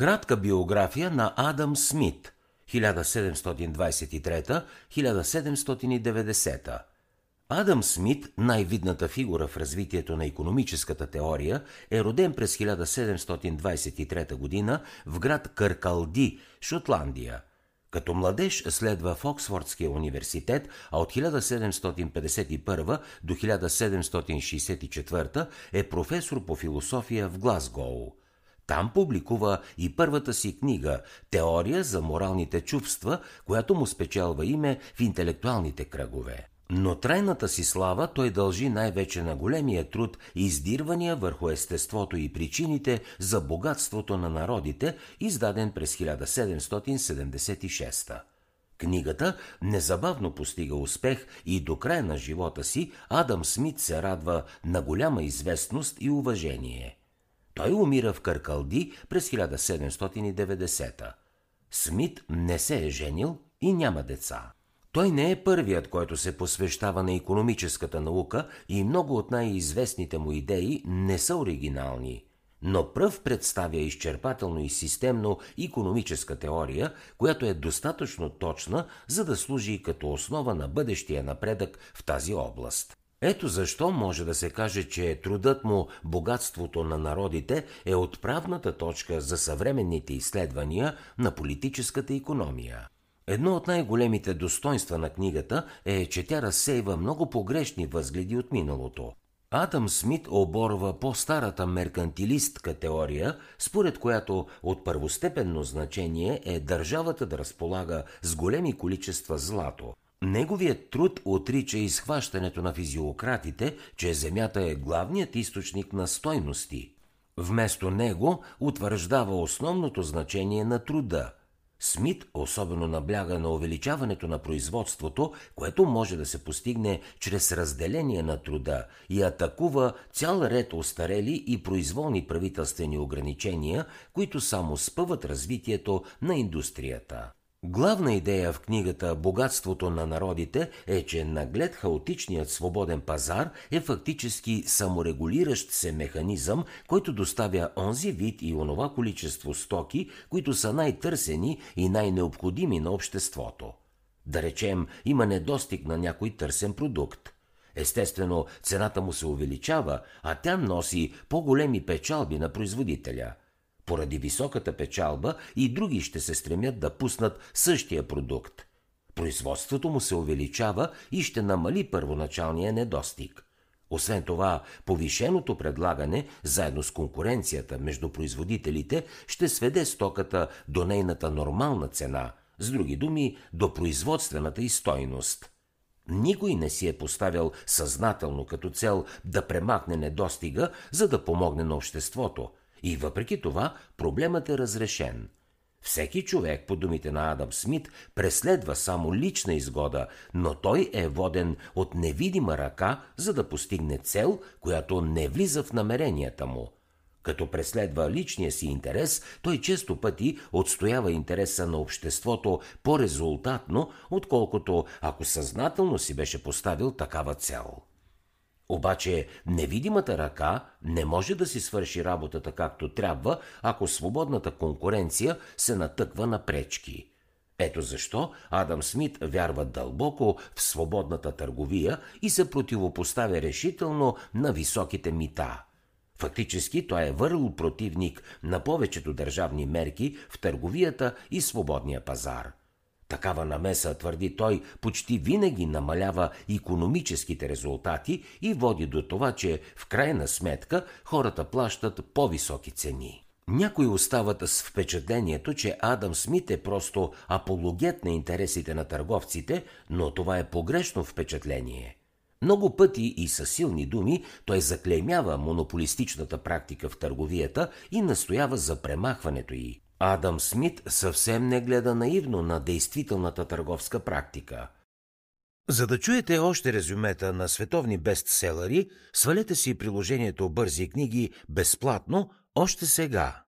Кратка биография на Адам Смит 1723-1790 Адам Смит, най-видната фигура в развитието на економическата теория, е роден през 1723 г. в град Къркалди, Шотландия. Като младеж следва в Оксфордския университет, а от 1751 до 1764 е професор по философия в Глазгоу. Там публикува и първата си книга Теория за моралните чувства, която му спечелва име в интелектуалните кръгове. Но трайната си слава той дължи най-вече на големия труд издирвания върху естеството и причините за богатството на народите, издаден през 1776. Книгата незабавно постига успех и до края на живота си Адам Смит се радва на голяма известност и уважение. Той умира в Къркалди през 1790. Смит не се е женил и няма деца. Той не е първият, който се посвещава на економическата наука и много от най-известните му идеи не са оригинални. Но пръв представя изчерпателно и системно економическа теория, която е достатъчно точна, за да служи като основа на бъдещия напредък в тази област. Ето защо може да се каже, че трудът му «Богатството на народите» е отправната точка за съвременните изследвания на политическата економия. Едно от най-големите достоинства на книгата е, че тя разсейва много погрешни възгледи от миналото. Адам Смит оборва по-старата меркантилистка теория, според която от първостепенно значение е държавата да разполага с големи количества злато. Неговият труд отрича изхващането на физиократите, че Земята е главният източник на стойности. Вместо него утвърждава основното значение на труда – Смит особено набляга на увеличаването на производството, което може да се постигне чрез разделение на труда и атакува цял ред остарели и произволни правителствени ограничения, които само спъват развитието на индустрията. Главна идея в книгата «Богатството на народите» е, че наглед хаотичният свободен пазар е фактически саморегулиращ се механизъм, който доставя онзи вид и онова количество стоки, които са най-търсени и най-необходими на обществото. Да речем, има недостиг на някой търсен продукт. Естествено, цената му се увеличава, а тя носи по-големи печалби на производителя – поради високата печалба и други ще се стремят да пуснат същия продукт. Производството му се увеличава и ще намали първоначалния недостиг. Освен това, повишеното предлагане, заедно с конкуренцията между производителите, ще сведе стоката до нейната нормална цена, с други думи, до производствената и стойност. Никой не си е поставял съзнателно като цел да премахне недостига, за да помогне на обществото – и въпреки това проблемът е разрешен. Всеки човек, по думите на Адам Смит, преследва само лична изгода, но той е воден от невидима ръка, за да постигне цел, която не влиза в намеренията му. Като преследва личния си интерес, той често пъти отстоява интереса на обществото по-резултатно, отколкото ако съзнателно си беше поставил такава цел. Обаче невидимата ръка не може да си свърши работата както трябва, ако свободната конкуренция се натъква на пречки. Ето защо Адам Смит вярва дълбоко в свободната търговия и се противопоставя решително на високите мита. Фактически той е върл противник на повечето държавни мерки в търговията и свободния пазар – Такава намеса, твърди той, почти винаги намалява економическите резултати и води до това, че в крайна сметка хората плащат по-високи цени. Някои остават с впечатлението, че Адам Смит е просто апологет на интересите на търговците, но това е погрешно впечатление. Много пъти и със силни думи той заклеймява монополистичната практика в търговията и настоява за премахването й. Адам Смит съвсем не гледа наивно на действителната търговска практика. За да чуете още резюмета на световни бестселери, свалете си приложението Бързи книги безплатно още сега.